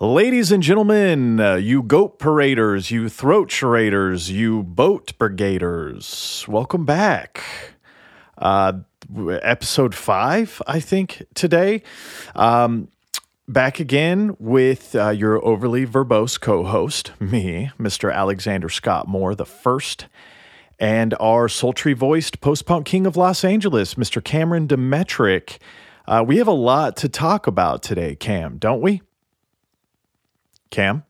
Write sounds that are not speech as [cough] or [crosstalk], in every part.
Ladies and gentlemen, uh, you goat paraders, you throat charaders, you boat brigaders, welcome back. Uh, episode five, I think, today. Um, back again with uh, your overly verbose co host, me, Mr. Alexander Scott Moore, the first, and our sultry voiced post punk king of Los Angeles, Mr. Cameron Demetric. Uh, we have a lot to talk about today, Cam, don't we? Cam?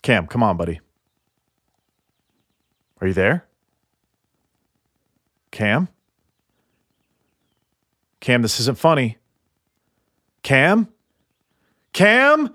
Cam, come on, buddy. Are you there? Cam? Cam, this isn't funny. Cam? Cam?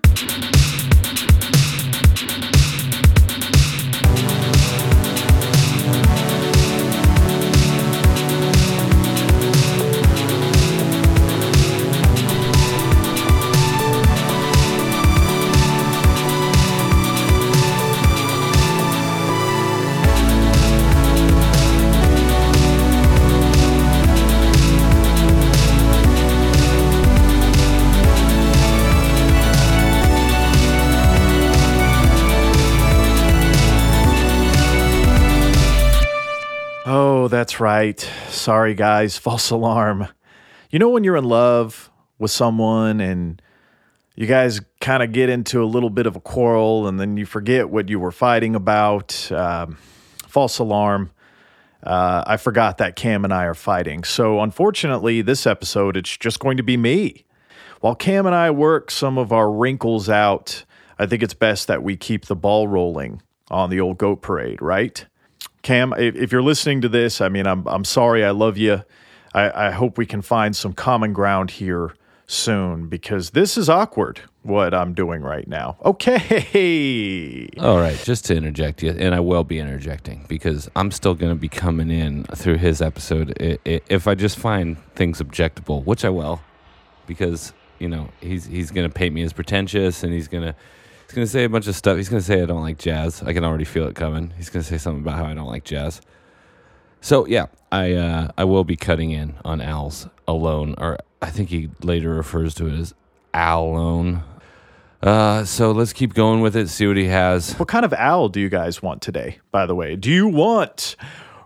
That's right. Sorry, guys. [laughs] False alarm. You know, when you're in love with someone and you guys kind of get into a little bit of a quarrel and then you forget what you were fighting about? Um, false alarm. Uh, I forgot that Cam and I are fighting. So, unfortunately, this episode, it's just going to be me. While Cam and I work some of our wrinkles out, I think it's best that we keep the ball rolling on the old goat parade, right? Cam, if, you're listening to this, I mean, I'm I'm sorry. I love you. I, I hope we can find some common ground here soon because this is awkward what I'm doing right now. Okay. All right, just to interject you, and I will be interjecting because I'm still going to be coming in through his episode if I just find things objectable, which I will, because you know he's he's going to paint me as pretentious, and he's going to he's to say a bunch of stuff. He's to say I don't like jazz. I can already feel it coming. He's to say something about how I don't like jazz. So yeah, I uh, I will be cutting in on Al's alone, or I think he later refers to it as Al alone. Uh, so let's keep going with it. See what he has. What kind of owl do you guys want today, by the way? Do you want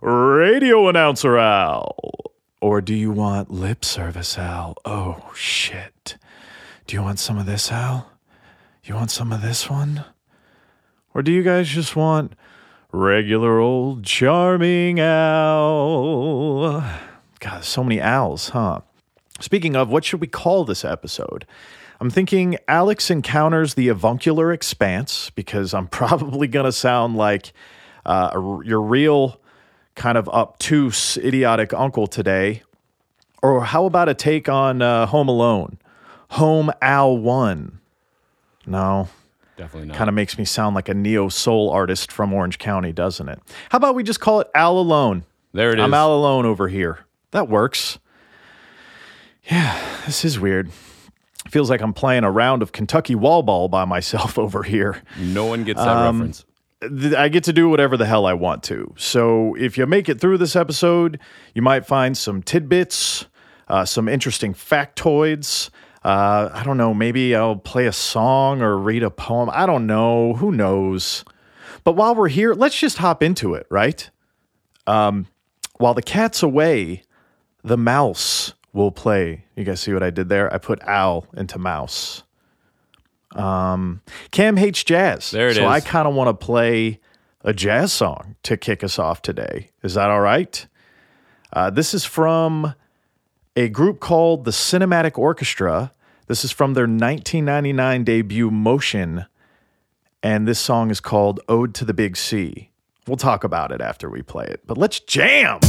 radio announcer owl? Or do you want lip service owl? Oh, shit. Do you want some of this owl? You want some of this one? Or do you guys just want regular old charming owl? God, so many owls, huh? Speaking of, what should we call this episode? I'm thinking Alex encounters the avuncular expanse because I'm [laughs] probably going to sound like uh, your real kind of obtuse, idiotic uncle today. Or how about a take on uh, Home Alone? Home Al 1. No, Definitely not. kind of makes me sound like a neo soul artist from Orange County, doesn't it? How about we just call it Al Alone? there it is. I'm Al Alone over here. That works. Yeah, this is weird. Feels like I'm playing a round of Kentucky wall ball by myself [laughs] over here. no one gets that Um, reference. I get to do whatever the hell I want to. So if you make it through this episode, you might find some tidbits, uh, some interesting factoids. Uh, I don't know. Maybe I'll play a song or read a poem. I don't know. Who knows? But while we're here, let's just hop into it, right? Um, while the cat's away, the mouse will play. You guys see what I did there? I put owl into mouse. Um, Cam hates jazz. There it so is. I kind of want to play a jazz song to kick us off today. Is that all right? Uh, this is from a group called the Cinematic Orchestra. This is from their 1999 debut, Motion. And this song is called Ode to the Big Sea. We'll talk about it after we play it, but let's jam.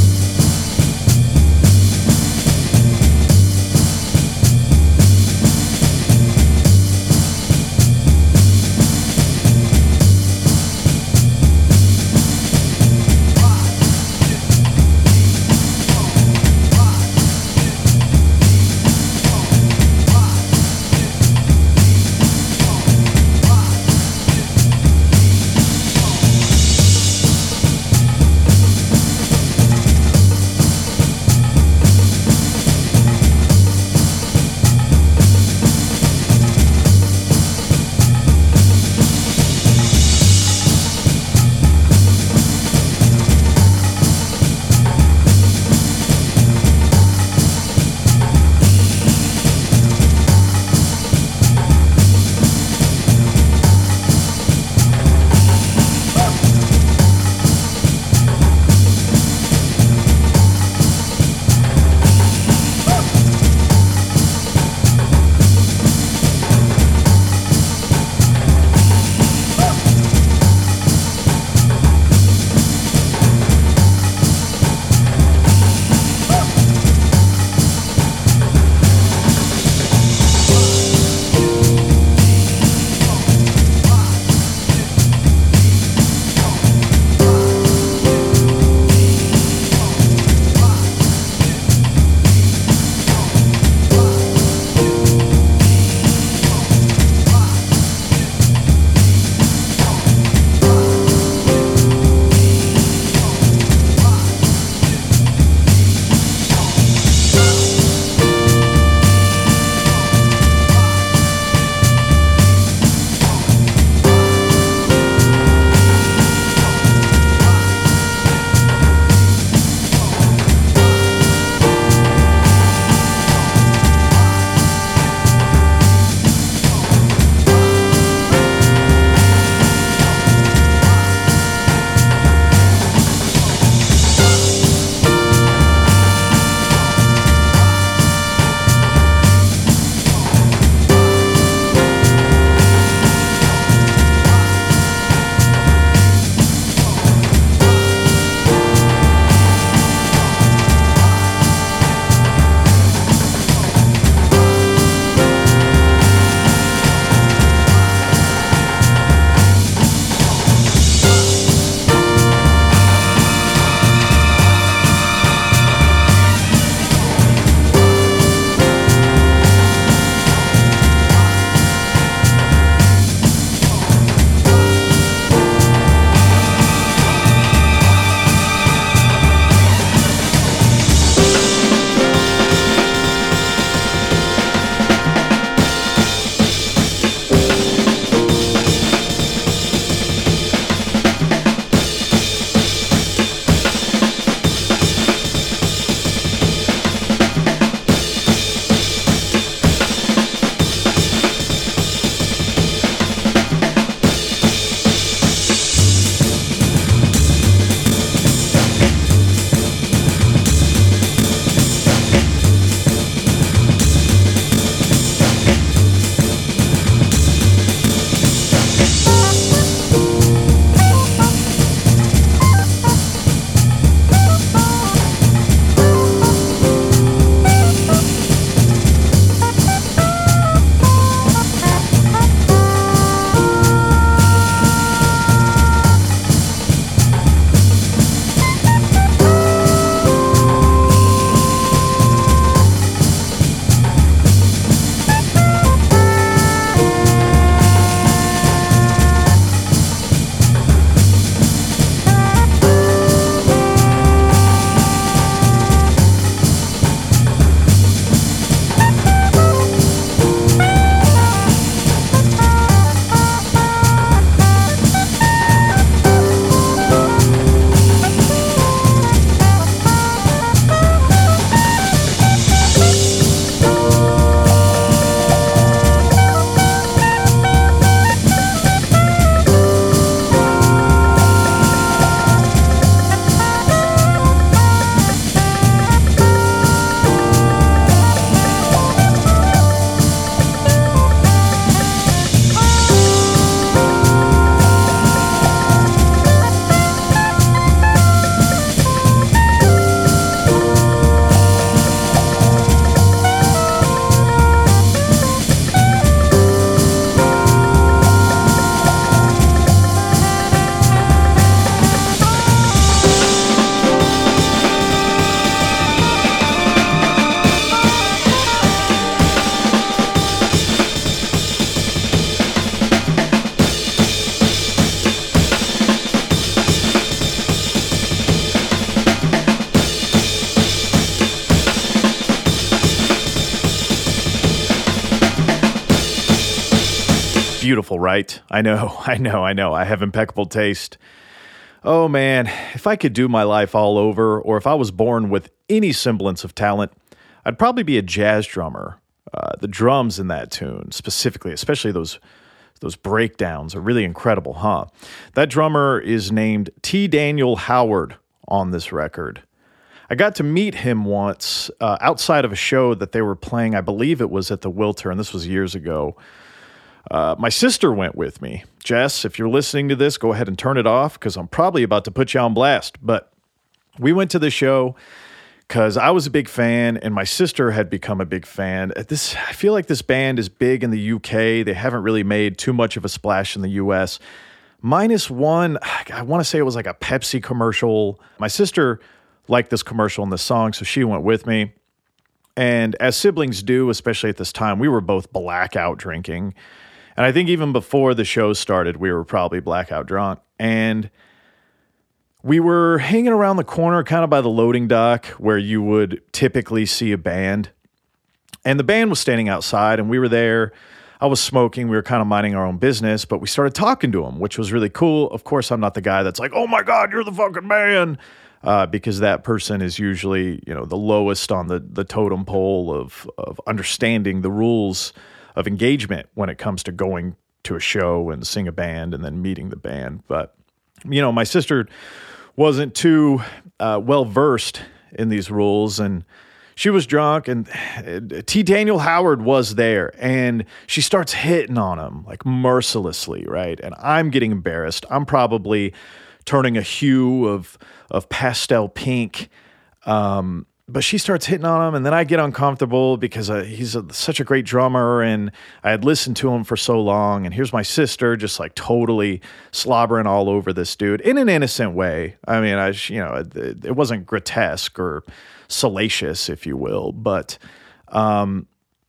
Beautiful, right? I know, [laughs] I know, I know. I have impeccable taste. Oh man, if I could do my life all over, or if I was born with any semblance of talent, I'd probably be a jazz drummer. Uh, the drums in that tune, specifically, especially those those breakdowns, are really incredible, huh? That drummer is named T. Daniel Howard on this record. I got to meet him once uh, outside of a show that they were playing. I believe it was at the Wiltern, and this was years ago. Uh, my sister went with me. Jess, if you're listening to this, go ahead and turn it off because I'm probably about to put you on blast. But we went to the show because I was a big fan and my sister had become a big fan. This I feel like this band is big in the UK. They haven't really made too much of a splash in the US. Minus one, I want to say it was like a Pepsi commercial. My sister liked this commercial and this song, so she went with me. And as siblings do, especially at this time, we were both blackout drinking. And I think even before the show started, we were probably blackout drunk. And we were hanging around the corner, kind of by the loading dock where you would typically see a band. And the band was standing outside, and we were there. I was smoking. We were kind of minding our own business, but we started talking to them, which was really cool. Of course, I'm not the guy that's like, oh my God, you're the fucking man. Uh, because that person is usually, you know, the lowest on the, the totem pole of, of understanding the rules of engagement when it comes to going to a show and seeing a band and then meeting the band. But, you know, my sister wasn't too uh, well versed in these rules and she was drunk and T. Daniel Howard was there and she starts hitting on him like mercilessly, right? And I'm getting embarrassed. I'm probably turning a hue of of pastel pink. Um, but she starts hitting on him, and then I get uncomfortable because he's a, such a great drummer, and I had listened to him for so long. And here's my sister, just like totally slobbering all over this dude in an innocent way. I mean, I you know it, it wasn't grotesque or salacious, if you will, but um,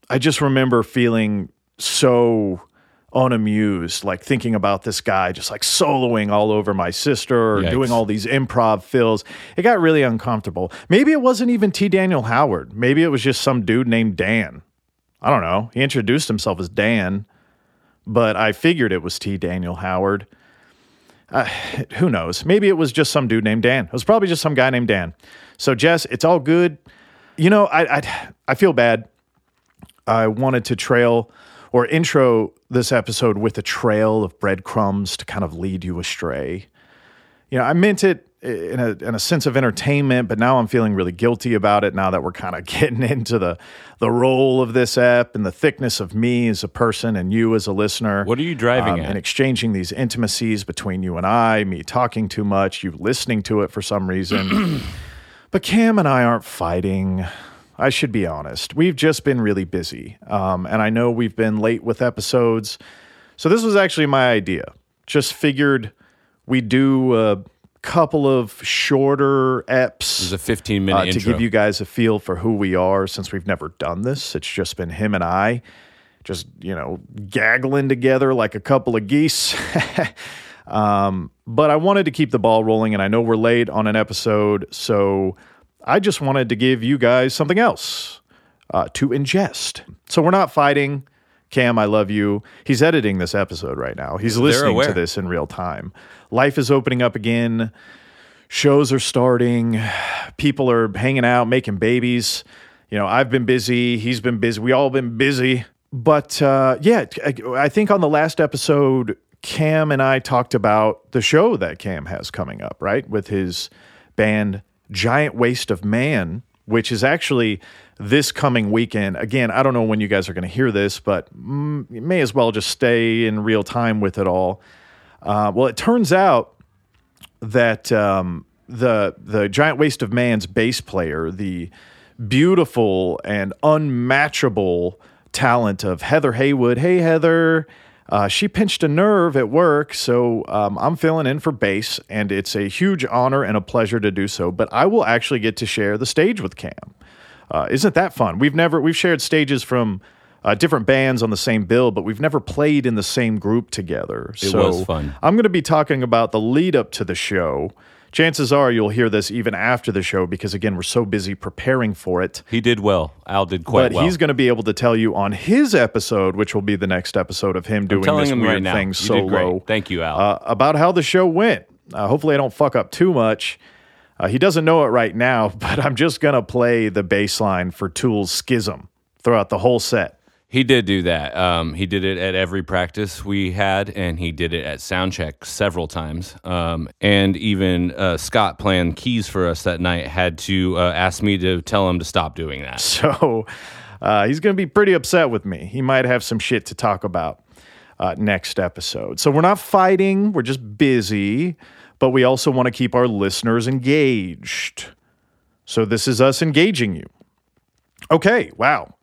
I just remember feeling so unamused, like thinking about this guy just like soloing all over my sister or Yikes. doing all these improv fills. It got really uncomfortable. Maybe it wasn't even T. Daniel Howard. Maybe it was just some dude named Dan. I don't know. He introduced himself as Dan, but I figured it was T. Daniel Howard. Uh, who knows? Maybe it was just some dude named Dan. It was probably just some guy named Dan. So Jess, it's all good. You know, I I, I feel bad. I wanted to trail or intro this episode with a trail of breadcrumbs to kind of lead you astray. You know, I meant it in a in a sense of entertainment, but now I'm feeling really guilty about it now that we're kind of [laughs] getting into the the role of this app and the thickness of me as a person and you as a listener. What are you driving um, at? And exchanging these intimacies between you and I, me talking too much, you listening to it for some reason. [clears throat] but Cam and I aren't fighting. I should be honest. We've just been really busy. Um, and I know we've been late with episodes. So this was actually my idea. Just figured we'd do a couple of shorter eps It's a 15 minute uh, to intro. give you guys a feel for who we are since we've never done this. It's just been him and I just, you know, gaggling together like a couple of geese. [laughs] um, but I wanted to keep the ball rolling, and I know we're late on an episode. So I just wanted to give you guys something else uh, to ingest. So we're not fighting. Cam, I love you. He's editing this episode right now. He's listening to this in real time. Life is opening up again. Shows are starting. People are hanging out, making babies. You know, I've been busy. He's been busy. We all been busy. But uh, yeah, I, I think on the last episode, Cam and I talked about the show that Cam has coming up, right? With his band Giant Waste of Man, which is actually this coming weekend. Again, I don't know when you guys are going to hear this, but mm, may as well just stay in real time with it all. Uh, well, it turns out that um, the the Giant Waste of Man's bass player, the beautiful and unmatchable talent of Heather Haywood. Hey, Heather. Uh, she pinched a nerve at work, so um, I'm filling in for bass, and it's a huge honor and a pleasure to do so. But I will actually get to share the stage with Cam. Uh, isn't that fun? We've never we've shared stages from uh, different bands on the same bill, but we've never played in the same group together. It so was fun. I'm going to be talking about the lead up to the show Chances are you'll hear this even after the show because, again, we're so busy preparing for it. He did well. Al did quite But well. he's going to be able to tell you on his episode, which will be the next episode of him doing this him weird right thing solo. Thank you, Al. Uh, about how the show went. Uh, hopefully, I don't fuck up too much. Uh, he doesn't know it right now, [laughs] but I'm just going to play the bass line for Tool's Schism throughout the whole set. He did do that. Um, he did it at every practice we had, and he did it at soundcheck several times. Um, and even uh, Scott playing keys for us that night had to uh, ask me to tell him to stop doing that. [laughs] So uh, he's going to be pretty upset with me. He might have some shit to talk about uh, next episode. So we're not fighting, we're just busy, but we also want to keep our listeners engaged. So this is us engaging you. Okay, wow.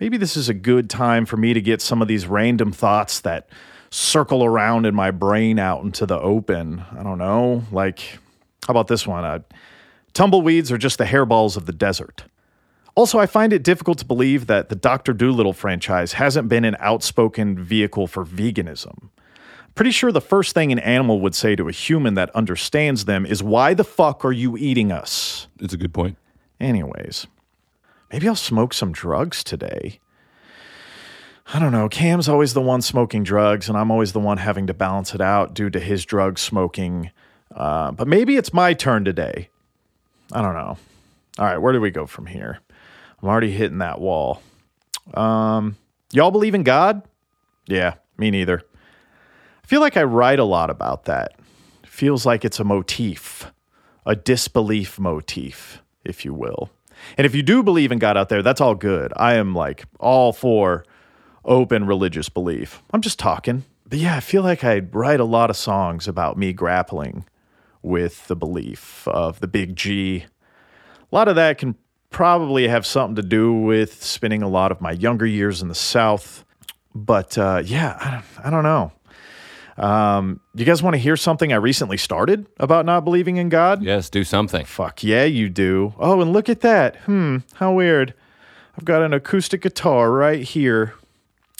Maybe this is a good time for me to get some of these random thoughts that circle around in my brain out into the open. I don't know. Like, how about this one? Uh, tumbleweeds are just the hairballs of the desert. Also, I find it difficult to believe that the Dr. Dolittle franchise hasn't been an outspoken vehicle for veganism. Pretty sure the first thing an animal would say to a human that understands them is, Why the fuck are you eating us? It's a good point. Anyways, maybe I'll smoke some drugs today. I don't know. Cam's always the one smoking drugs, and I'm always the one having to balance it out due to his drug smoking. Uh, but maybe it's my turn today. I don't know. All right, where do we go from here? I'm already hitting that wall. Um, y'all believe in God? Yeah, me neither. I feel like I write a lot about that. Feels like it's a motif, a disbelief motif, if you will. And if you do believe in God out there, that's all good. I am like all for open religious belief. I'm just talking. But yeah, I feel like I write a lot of songs about me grappling with the belief of the big G. A lot of that can probably have something to do with spending a lot of my younger years in the South. But uh, yeah, I don't, I don't know. Um, you guys want to hear something I recently started about not believing in God? Yes, do something. Fuck yeah, you do. Oh, and look at that. Hmm, how weird. I've got an acoustic guitar right here.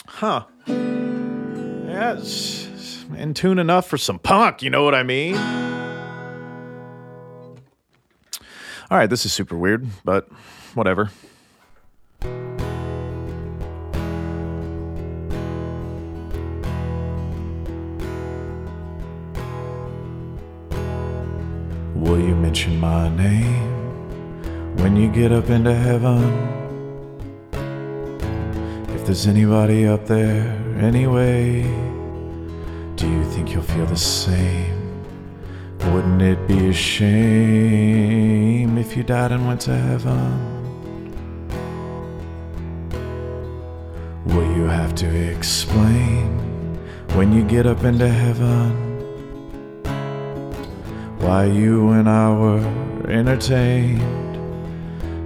Huh. Yeah, it's in tune enough for some punk, you know what I mean? All right, this is super weird, but whatever. Will you mention my name when you get up into heaven? If there's anybody up there anyway, do you think you'll feel the same? Wouldn't it be a shame if you died and went to heaven? Will you have to explain when you get up into heaven? Why you and I were entertained?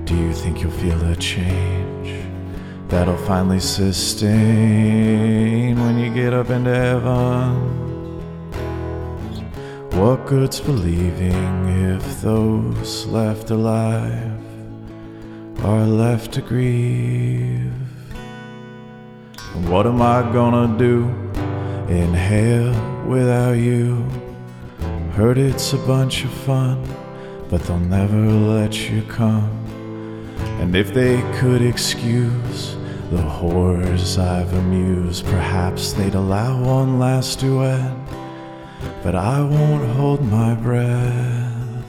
Do you think you'll feel a change that'll finally sustain when you get up into heaven? What good's believing if those left alive are left to grieve? And what am I gonna do in hell without you? Heard it's a bunch of fun, but they'll never let you come. And if they could excuse the horrors I've amused, perhaps they'd allow one last duet. But I won't hold my breath.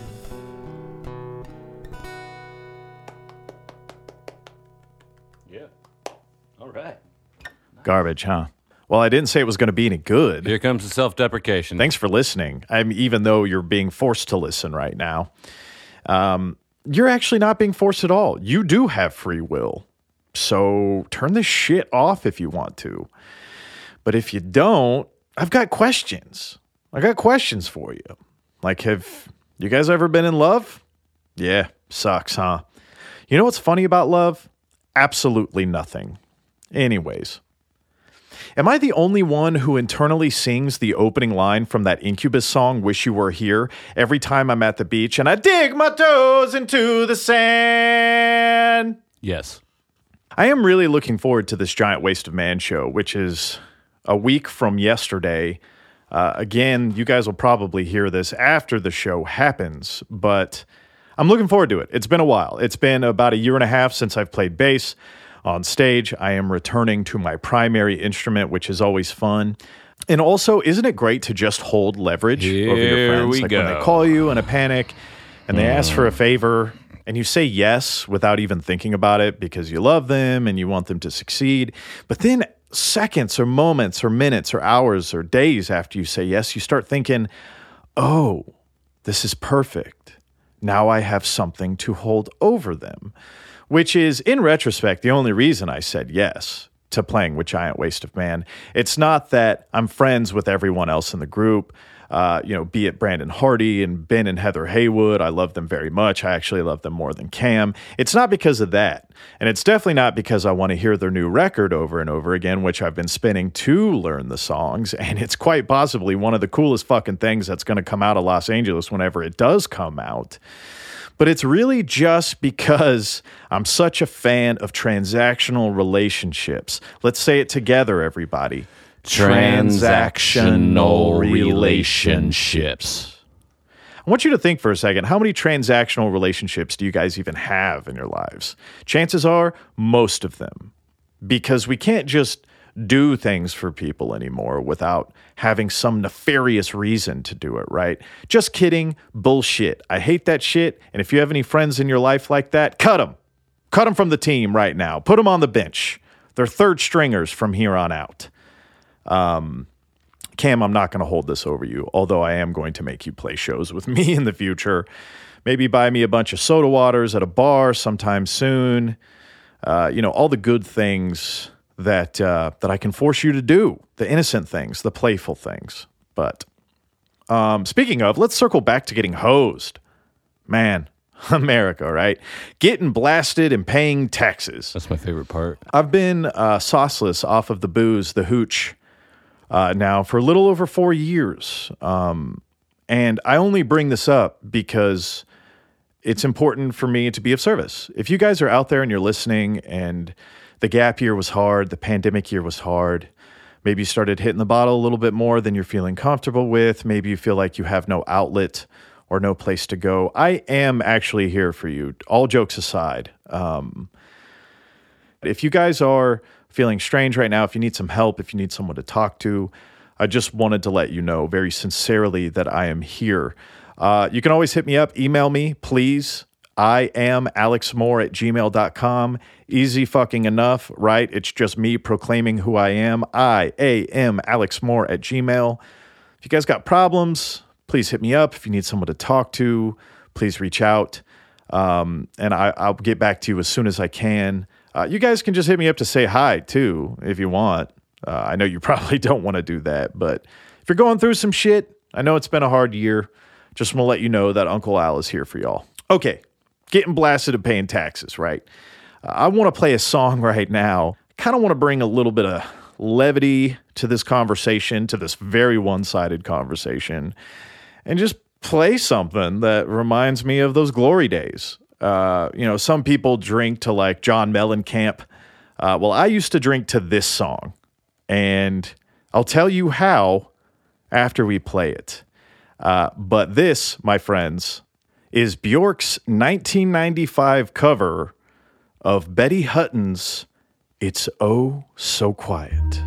Yeah. All right. Garbage, huh? Well, I didn't say it was going to be any good. Here comes the self deprecation. Thanks for listening. I'm even though you're being forced to listen right now. Um, you're actually not being forced at all. You do have free will. So turn this shit off if you want to. But if you don't, I've got questions. I got questions for you. Like, have you guys ever been in love? Yeah, sucks, huh? You know what's funny about love? Absolutely nothing. Anyways, Am I the only one who internally sings the opening line from that Incubus song, Wish You Were Here, every time I'm at the beach and I dig my toes into the sand? yes. I am really looking forward to this Giant Waste of Man show, which is a week from yesterday. Uh, again, you guys will probably hear this after the show happens, but I'm looking forward to it. It's been a while. It's been about a year and a half since I've played bass on stage. I am returning to my primary instrument, which is always fun. And also, isn't it great to just hold leverage over your friends? we like when they call you in a panic and they ask for a hmm. favor and you say yes without even thinking about it because you love them and you want them to succeed. But then seconds or moments or minutes or hours or days after you say yes, you start thinking, oh, this is perfect. Now I have something to hold over them, which is, in retrospect, the only reason I said yes to playing with Giant Waste of Man. It's not that I'm friends with everyone else in the group. Uh, you know, be it Brandon Hardy and Ben and Heather Haywood. I love them very much. I actually love them more than Cam. It's not because of that. And it's definitely not because I want to hear their new record over and over again, which I've been spinning to learn the songs. [laughs] And it's quite possibly one of the coolest fucking things that's going to come out of Los Angeles whenever it does come out but it's really just because I'm such a fan of transactional relationships. Let's say it together, everybody. Transactional relationships. I want you to think for a second how many transactional relationships do you guys even have in your lives? Chances are, most of them. Because we can't just do things for people anymore without having some nefarious reason to do it, right? Just kidding. Bullshit. I hate that shit. And if you have any friends in your life like that, cut them. Cut them from the team right now. Put them on the bench. They're third stringers from here on out. Um, Cam, I'm not going to hold this over you, although I am going to make you play shows with [laughs] me in the future. Maybe buy me a bunch of soda waters at a bar sometime soon. Uh, you know, all the good things that uh, that I can force you to do, the innocent things, the playful things. But um, speaking of, let's circle back to getting hosed. Man, [laughs] America, right? Getting blasted and paying taxes. That's my favorite part. I've been uh, sauceless off of the booze, the hooch, uh, now for a little over four years. Um, and I only bring this up because it's important for me to be of service. If you guys are out there and you're listening and the gap year was hard, the pandemic year was hard, maybe you started hitting the bottle a little bit more than you're feeling comfortable with, maybe you feel like you have no outlet or no place to go. I am actually here for you, all jokes aside. Um, if you guys are feeling strange right now, if you need some help, if you need someone to talk to, I just wanted to let you know very sincerely that I am here. Uh, you can always hit me up, email me, please. I am Alex Moore at gmail.com. Easy fucking enough, right? It's just me proclaiming who I am. I am Alex Moore at gmail. If you guys got problems, please hit me up. If you need someone to talk to, please reach out. Um, and I, I'll get back to you as soon as I can. Uh, you guys can just hit me up to say hi too, if you want. Uh, I know you [laughs] probably don't want to do that, but if you're going through some shit, I know it's been a hard year. Just want to let you know that Uncle Al is here for y'all. Okay, getting blasted and paying taxes, right? Uh, I want to play a song [laughs] right now. Kind of want to bring a little bit of levity to this conversation, to this very one sided conversation, and just play something that reminds me of those glory days. Uh, you know, some people drink to like John Mellencamp. Uh, well, I used to drink to this song, and I'll tell you how after we play it. Uh, but this, my friends, is Bjork's 1995 cover of Betty Hutton's It's Oh So Quiet.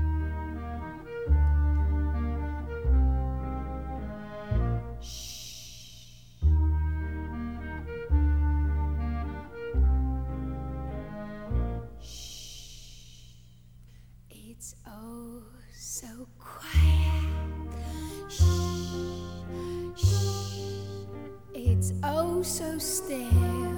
It's oh so still.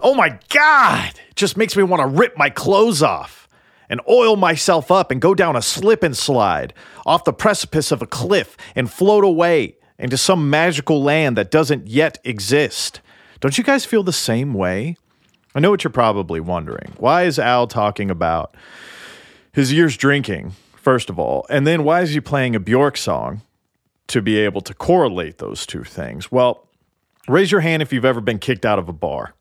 Oh my God! It just makes me want to rip my clothes off and oil myself up and go down a slip and slide off the precipice of a cliff and float away into some magical land that doesn't yet exist. Don't you guys feel the same way? I know what you're probably wondering. Why is Al talking about his years drinking, first of all? And then why is he playing a Bjork song to be able to correlate those two things? Well, raise your hand if you've ever been kicked out of a bar.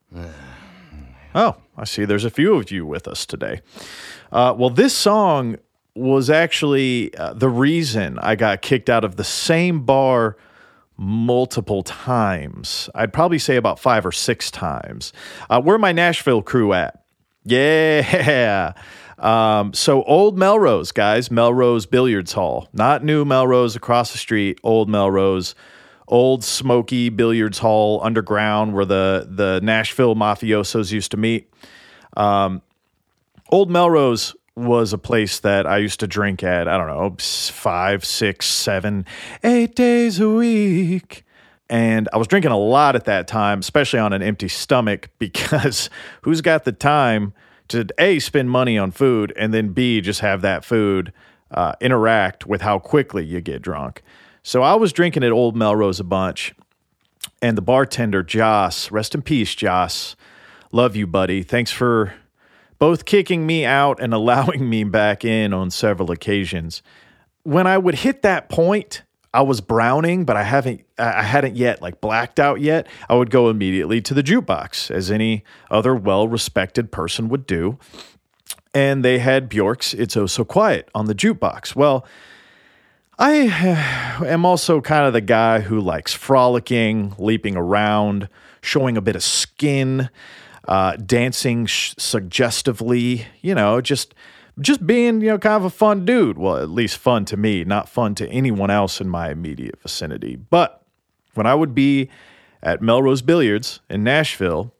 Oh, I see there's a few of you with us today. Uh, well, this song was actually uh, the reason I got kicked out of the same bar multiple times. I'd probably say about five or six times. Uh, where my Nashville crew at? Yeah. [laughs] Um, so old Melrose, guys, Melrose Billiards Hall, not new Melrose across the street, old Melrose, old smoky billiards hall underground where the the Nashville mafiosos used to meet. Um, old Melrose was a place that I used to drink at, I don't know, five, six, seven, eight days a week. And I was drinking a lot at that time, especially on an empty stomach, [laughs] because who's got the time to A, spend money on food, and then B, just have that food uh, interact with how quickly you get drunk? So I was drinking at Old Melrose a bunch, and the bartender, Joss, rest in peace, Joss. Love you, buddy. Thanks for both kicking me out and [laughs] allowing me back in on several occasions. When I would hit that point, I was browning, but I haven't I hadn't yet like blacked out yet. I would go immediately to the jukebox as any other well-respected person would do. And they had Bjork's It's Oh So Quiet on the jukebox. Well, I [sighs] am also kind of the guy who likes frolicking, leaping around, showing a bit of skin, uh, dancing sh- suggestively, you know, just just being, you know, kind of a fun dude. Well, at least fun to me, not fun to anyone else in my immediate vicinity. But when I would be at Melrose Billiards in Nashville,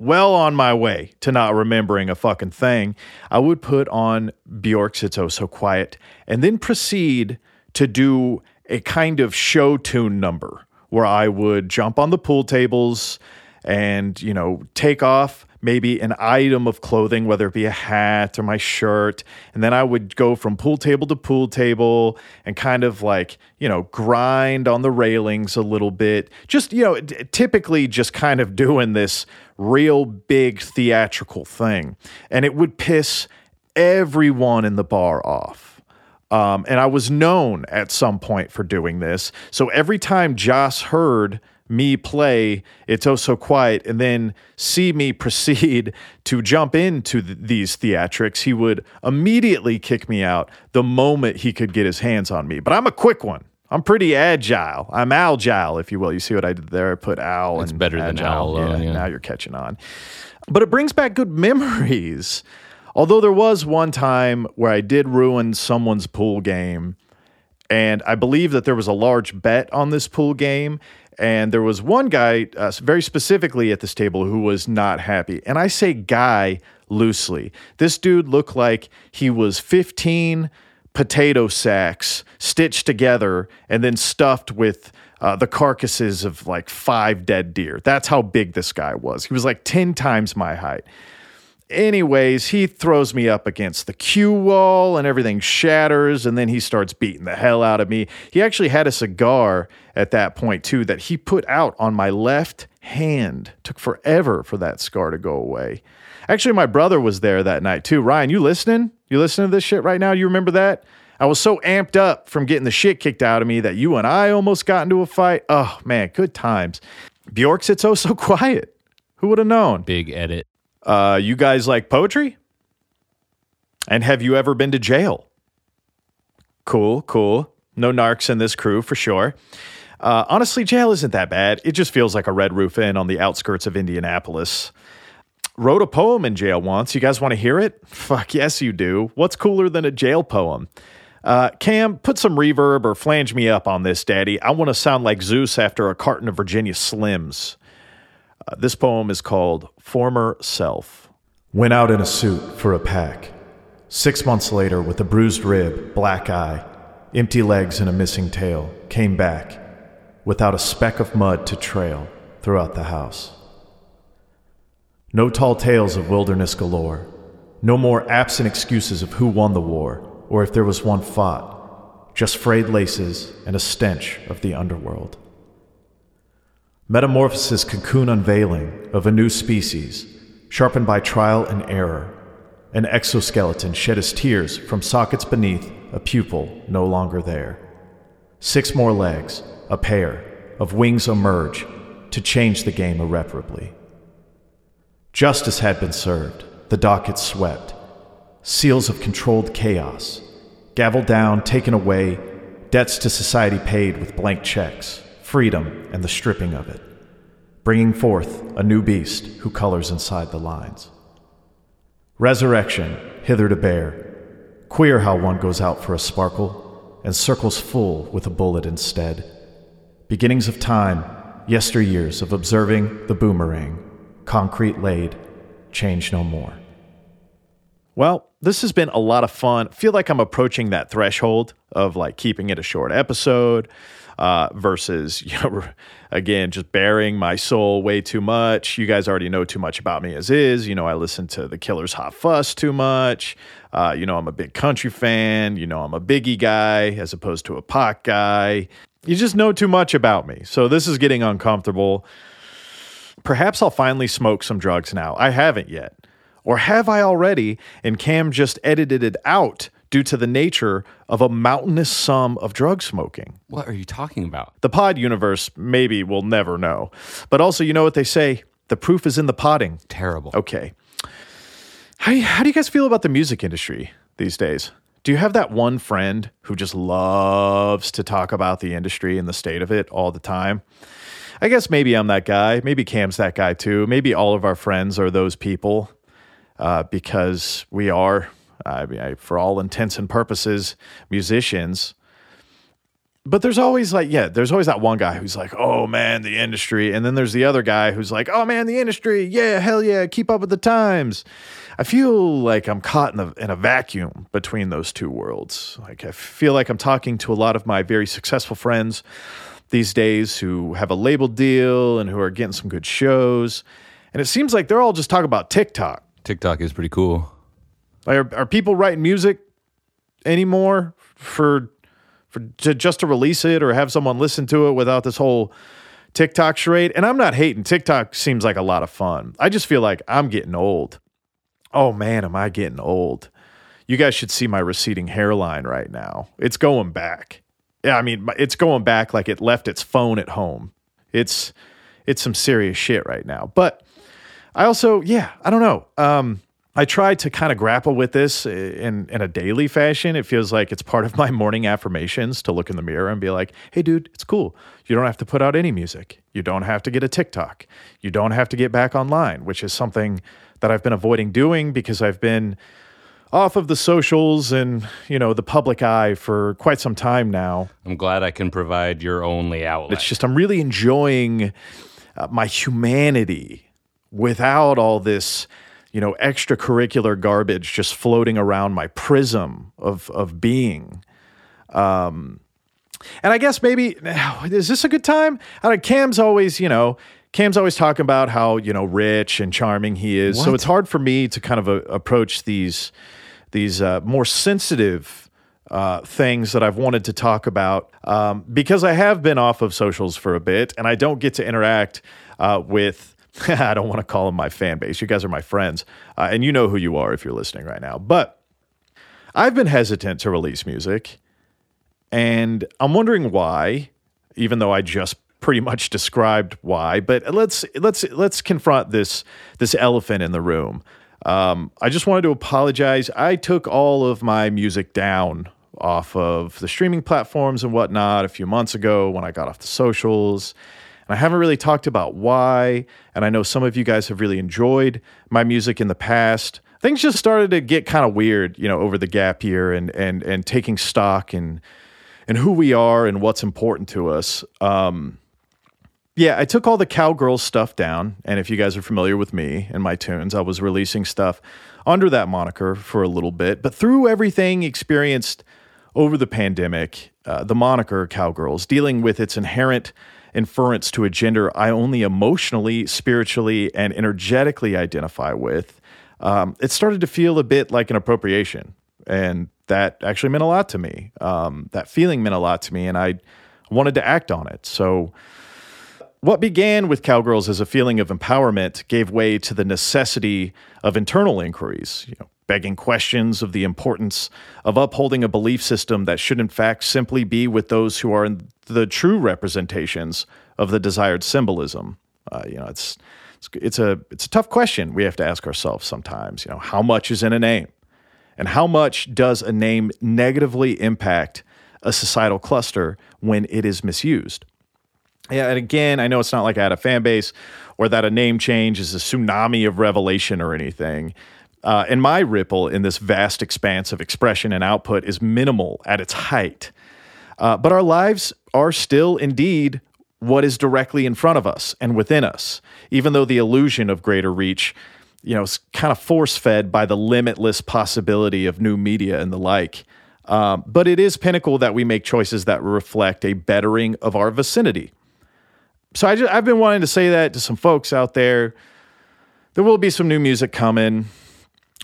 well on my way to not remembering a fucking thing, I would put on Bjork's It's Oh So Quiet and then proceed to do a kind of show tune number where I would jump on the pool tables and, you know, take off maybe an item of clothing, whether it be a hat or my shirt. And then I would go from pool table to pool table and kind of like, you know, grind on the railings a little bit. Just, you know, typically just kind of doing this real big theatrical thing. And it would piss everyone in the bar off. Um, and I was known at some point for doing this. So every time Joss heard me play It's Oh So Quiet and then see me [laughs] proceed to jump into th- these theatrics, he would immediately kick me out the moment he could get his hands on me. But I'm a quick one. I'm pretty agile. I'm agile, if you will. You see what I did there? I put owl It's and better than agile. owl, though, yeah. Now you're catching on. But it brings back good [laughs] memories. Although there was one time where I did ruin someone's pool game, and I believe that there was a large bet on this pool game. And there was one guy, uh, very specifically at this table, who was not happy. And I say guy loosely. This dude looked like he was 15 potato sacks stitched together and then stuffed with uh, the carcasses of like five dead deer. That's how big this guy was. He was like 10 times my height. Anyways, he throws me up against the cue wall and everything shatters, and then he starts beating the hell out of me. He actually had a cigar at that point, too, that he put out on my left hand. Took forever for that scar to go away. Actually, my brother was there that night, too. Ryan, you listening? You listening to this shit right now? You remember that? I was so amped up from getting the shit kicked out of me that you and I almost got into a fight. Oh, man, good times. Bjork sits oh so [laughs] quiet. Who would have known? Big edit. Uh, you guys like poetry? And have you ever been to jail? Cool, cool. No narcs in this crew for sure. Uh, honestly, jail isn't that bad. It just feels like a Red Roof Inn on the outskirts of Indianapolis. Wrote a poem in jail once. You guys want to hear it? Fuck yes, you do. What's cooler than a jail poem? Uh, Cam, put some reverb or flange me up on this, Daddy. I want to sound like Zeus after a carton of Virginia Slims. Uh, this poem is called Former Self. Went out in a suit for a pack. Six months later, with a bruised rib, black eye, empty legs, and a missing tail, came back without a speck of mud to trail throughout the house. No tall tales of wilderness galore. No more absent excuses of who won the war or if there was one fought. Just frayed laces and a stench of the underworld. Metamorphosis cocoon unveiling of a new species, sharpened by trial and error. An exoskeleton shed his tears from sockets beneath a pupil no longer there. Six more legs, a pair of wings emerge to change the game irreparably. Justice had been served, the docket swept, seals of controlled chaos, gaveled down, taken away, debts to society paid with blank checks, freedom and the stripping of it, bringing forth a new beast who colors inside the lines. Resurrection, hither to bear. Queer how one goes out for a sparkle and circles full with a bullet instead. Beginnings of time, yesteryears of observing the boomerang, concrete laid, change no more. Well, this has been a lot of fun. feel like I'm approaching that threshold of like keeping it a short episode uh, versus, [laughs] you know, again, just burying my soul way too much. You guys already know too much about me as is. You know, I listen to the Killers Hot Fuss too much. Uh, you know, I'm a big country fan. You know, I'm a Biggie guy as opposed to a Pac guy. You just know too much about me. So this is getting uncomfortable. Perhaps I'll finally smoke some drugs now. I haven't yet. Or have I already, and Cam just edited it out due to the nature of a mountainous sum of drug smoking? What are you talking about? The pod universe maybe will never know. But also, you know what they say? The proof is in the potting. Terrible. Okay. How, how do you guys feel about the music industry these days? Do you have that one friend who just loves to talk about the industry and the state of it all the time? I guess maybe I'm that guy. Maybe Cam's that guy too. Maybe all of our friends are those people uh, because we are, I mean, I, for all intents and purposes, musicians. But there's always like, yeah, there's always that one guy who's like, oh man, the industry. And then there's the other guy who's like, oh man, the industry. Yeah, hell yeah, keep up with the times. I feel like I'm caught in a, in a vacuum between those two worlds. Like, I feel like I'm talking to a lot of my very successful friends these days who have a label deal and who are getting some good shows. And it seems like they're all just talking about TikTok. TikTok is pretty cool. Like, are, are people writing music anymore for for to, just to release it or have someone listen to it without this whole TikTok charade. And I'm not hating. TikTok seems like a lot of fun. I just feel like I'm getting old. Oh man, am I getting old? You guys should see my receding hairline right now. It's going back. Yeah, I mean, it's going back like it left its phone at home. It's it's some serious shit right now. But I also, yeah, I don't know. Um, I try to kind of grapple with this in in a daily fashion. It feels like it's part of my morning affirmations to look in the mirror and be like, "Hey, dude, it's cool. You don't have to put out any music. You don't have to get a TikTok. You don't have to get back online," which is something that I've been avoiding doing because I've been off of the socials and you know the public eye for quite some time now. I'm glad I can provide your only outlet. It's just I'm really enjoying uh, my humanity without all this you know, extracurricular garbage just floating around my prism of of being. Um, and I guess maybe is this a good time? I don't, Cam's always, you know, Cam's always talking about how you know rich and charming he is. What? So it's hard for me to kind of uh, approach these these uh, more sensitive uh, things that I've wanted to talk about um, because I have been off of socials for a bit and I don't get to interact uh, with [laughs] I don't want to call them my fan base. You guys are my friends, uh, and you know who you are if you're listening right now. But I've been hesitant to release music, and I'm wondering why. Even though I just pretty much described why, but let's let's let's confront this this elephant in the room. Um, I just wanted to apologize. I took all of my music down off of the streaming platforms and whatnot a few months ago when I got off the socials. And I haven't really talked about why. And I know some of you guys have really enjoyed my music in the past. Things just started to get kind of weird, you know, over the gap year and and and taking stock and and who we are and what's important to us. Um, yeah, I took all the cowgirls stuff down. And if you guys are familiar with me and my tunes, I was releasing stuff under that moniker for a little bit. But through everything experienced over the pandemic, uh, the moniker Cowgirls, dealing with its inherent inference to a gender I only emotionally, spiritually, and energetically identify with, um, it started to feel a bit like an appropriation. And that actually meant a lot to me. Um, that feeling meant a lot to me, and I wanted to act on it. So, what began with Cowgirls as a feeling of empowerment gave way to the necessity of internal inquiries, you know, begging questions of the importance of upholding a belief system that should, in fact, simply be with those who are the true representations of the desired symbolism. Uh, you know, it's, it's it's a it's a tough question we have to ask ourselves sometimes. You know, how much is in a name, and how much does a name negatively impact a societal cluster when it is misused? Yeah, and again, I know it's not like I had a fan base or that a name change is a tsunami of revelation or anything. Uh, and my ripple in this vast expanse of expression and output is minimal at its height. Uh, but our lives are still indeed what is directly in front of us and within us, even though the illusion of greater reach, you know, is kind of force fed by the limitless possibility of new media and the like. Um, but it is pinnacle that we make choices that reflect a bettering of our vicinity. So I just, I've been wanting to say that to some folks out there. There will be some new music coming.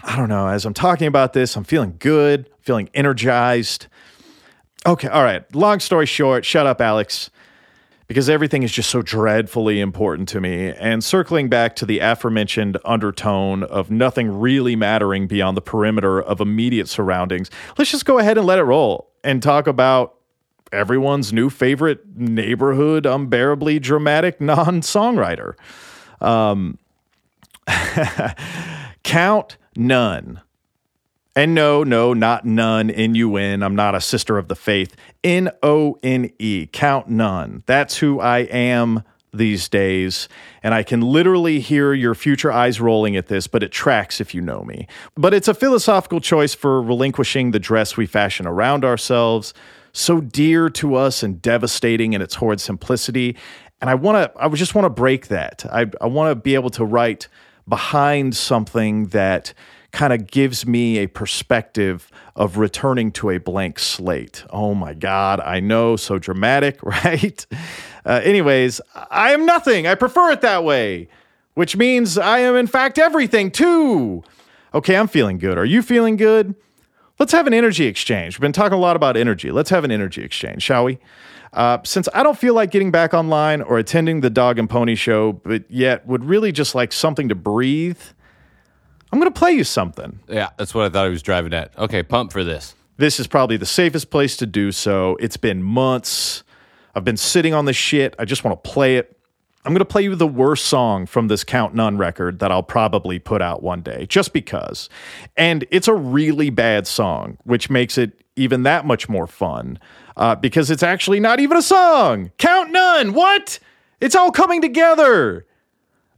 I don't know. As I'm talking about this, I'm feeling good, feeling energized. Okay, all right. Long story short, shut up, Alex, because everything is just so dreadfully important to me. And circling back to the aforementioned undertone of nothing really mattering beyond the perimeter of immediate surroundings, let's just go ahead and let it roll and talk about everyone's new favorite neighborhood, unbearably dramatic [laughs] non songwriter. Um, [laughs] count none. And no, no, not none, N U N. I'm not a sister of the faith. N O N E, count none. That's who I am these days. And I can literally hear your future eyes rolling at this, but it tracks if you know me. But it's a philosophical choice for relinquishing the dress we fashion around ourselves, so dear to us and devastating in its horrid simplicity. And I want to, I just want to break that. I, I want to be able to write behind something that kind of gives me a perspective of returning to a blank slate. Oh my God, I know, so dramatic, [laughs] right? Uh, anyways, I am nothing. I prefer it that way, which means I am, in fact, everything too. Okay, I'm feeling good. Are you feeling good? Let's have an energy exchange. We've been talking a lot about energy. Let's have an energy exchange, shall we? Uh, since I don't feel like getting back online or attending the dog and pony show, but yet would really just like something to breathe, I'm going to play you something. Yeah, that's what I thought he was driving at. Okay, pump for this. This is probably the safest place to do so. It's been months. I've been sitting on this shit. I just want to play it. I'm going to play you the worst song from this Count None record that I'll probably put out one day, just because. And it's a really bad song, which makes it even that much more fun uh, because it's actually not even a song. Count None. What? It's all coming together.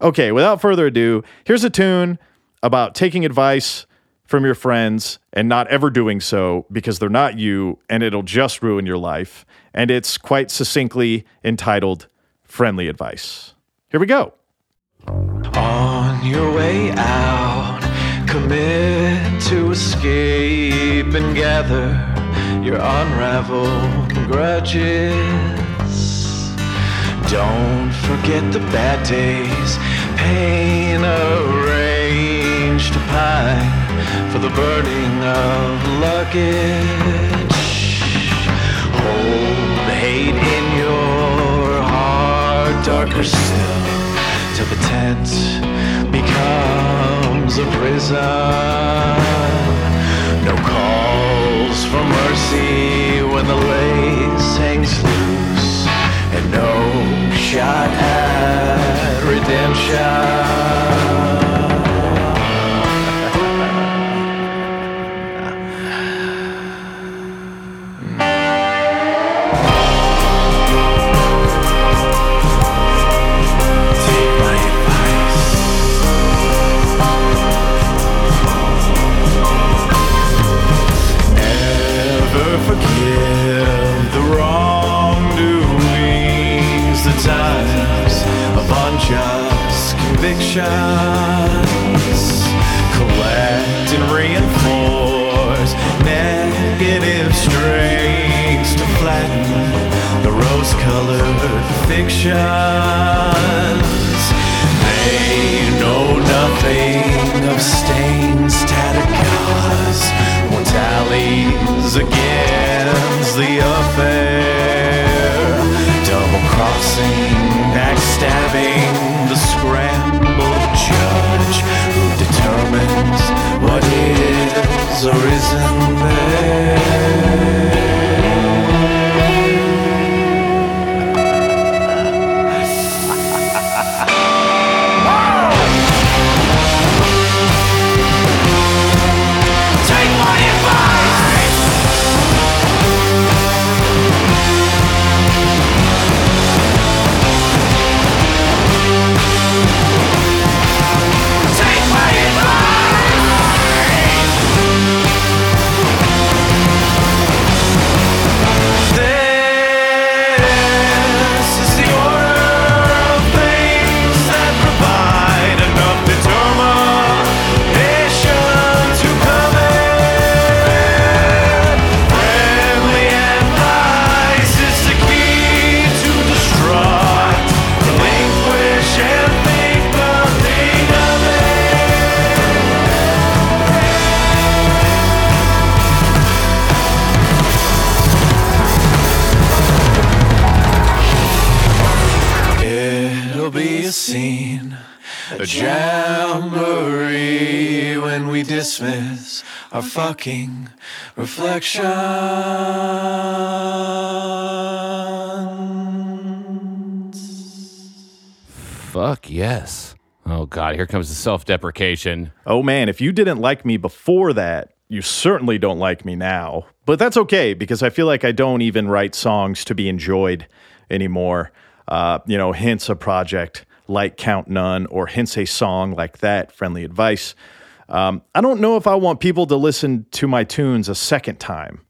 Okay, without further ado, here's a tune about taking advice from your friends and not ever doing so because they're not you and it'll just ruin your life. And it's quite succinctly entitled Friendly Advice. Here we go. On your way out, commit to escape and gather your unraveled grudges. Don't forget the bad days, pain arranged to for the burning of luggage. Hold hate in darker still, till the tent becomes a prison. No calls for mercy when the lace hangs loose, and no shot at redemption. Convictions. Collect and reinforce negative strings to flatten the rose-colored fictions. They know nothing of stains, tattered gauze, or tallies against the affair. Double crossing, backstabbing determines what is or isn't there. Our fucking reflections. Fuck yes. Oh God, here comes the self-deprecation. Oh man, if you didn't like me before that, you certainly don't like me now. But that's okay because I feel like I don't even write songs to be enjoyed anymore. Uh, you know, hence a project like Count None or hence a song like that, Friendly Advice. Um, I don't know if I want people to listen to my tunes a second time.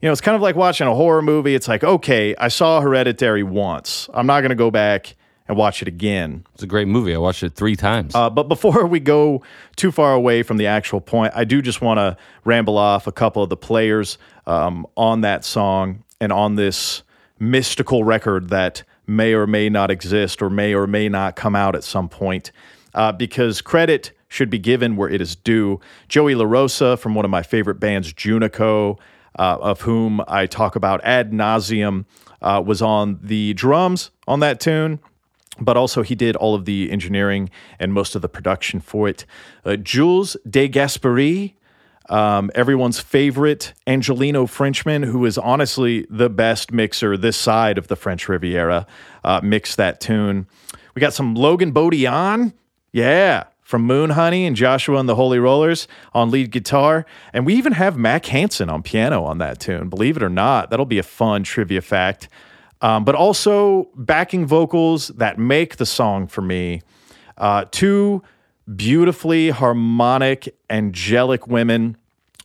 You know, it's kind of like watching a horror movie. It's like, okay, I saw Hereditary once. I'm not going to go back and watch it again. It's a great movie. I watched it three times. Uh, but before [laughs] we go too far away from the actual point, I do just want to ramble off a couple of the players um, on that song and on this mystical record that may or may not exist or may or may not come out at some point. Uh, because credit should be given where it is due. Joey LaRosa from one of my favorite bands, Junico, uh, of whom I talk about ad nauseum, uh, was on the drums on that tune but also he did all of the engineering and most of the production for it. Uh, Jules De Gasperi, um, everyone's favorite Angelino Frenchman, who is honestly the best mixer this side of the French Riviera, uh, mixed that tune. We got some Logan Bodian, yeah, from Moon Honey and Joshua and the Holy Rollers on lead guitar. And we even have Mac Hansen on piano on that tune. Believe it or not, that'll be a fun trivia fact um, but also backing vocals that make the song for me. Uh, two beautifully harmonic, angelic women,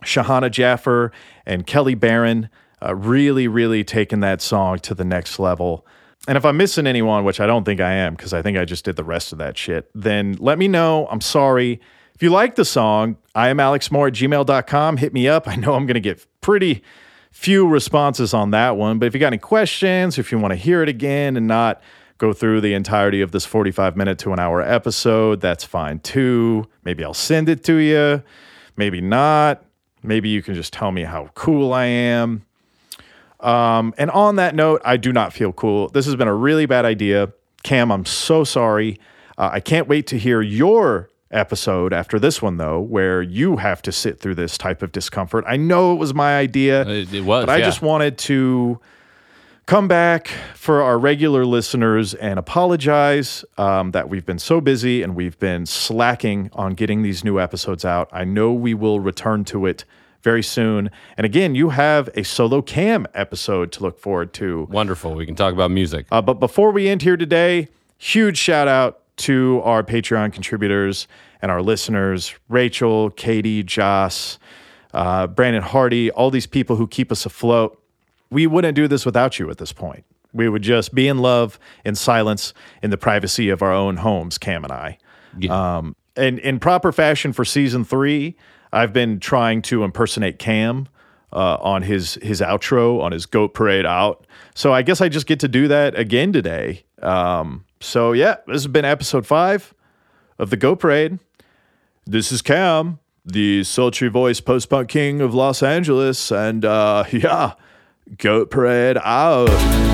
Shahana Jaffer and Kelly Barron, uh, really, really taking that song to the next level. And if I'm missing anyone, which I don't think I am, because I think I just did the rest of that shit, then let me know. I'm sorry. If you like the song, I am alexmoore at gmail.com. Hit me up. I know I'm going to get pretty few responses on that one. But if you got any questions, if you want to hear it again and not go through the entirety of this 45 minute to an hour episode, that's fine too. Maybe I'll send it to you. Maybe not. Maybe you can just tell me how cool I am. Um, and on that note, I do not feel cool. This has been a really bad idea. Cam, I'm so sorry. Uh, I can't wait to hear your episode after this one though where you have to sit through this type of discomfort i know it was my idea It, it was. but i yeah. just wanted to come back for our regular listeners and apologize um, that we've been so busy and we've been slacking on getting these new episodes out i know we will return to it very soon and again you have a solo cam episode to look forward to wonderful. We can talk about music. uh, but before we end here today, huge shout out to our Patreon contributors and our listeners Rachel, Katie, Joss, uh, Brandon Hardy, all these people who keep us afloat. We wouldn't do this without you at this point. We would just be in love in silence in the privacy of our own homes, Cam and I. Yeah. Um, and in proper fashion for season three, I've been trying to impersonate Cam uh, on his his outro on his goat parade out. So I guess I just get to do that again today. Um, so yeah, this has been episode five of the goat parade. This is Cam, the sultry voice post punk king of Los Angeles, and uh, [laughs] yeah, goat parade out.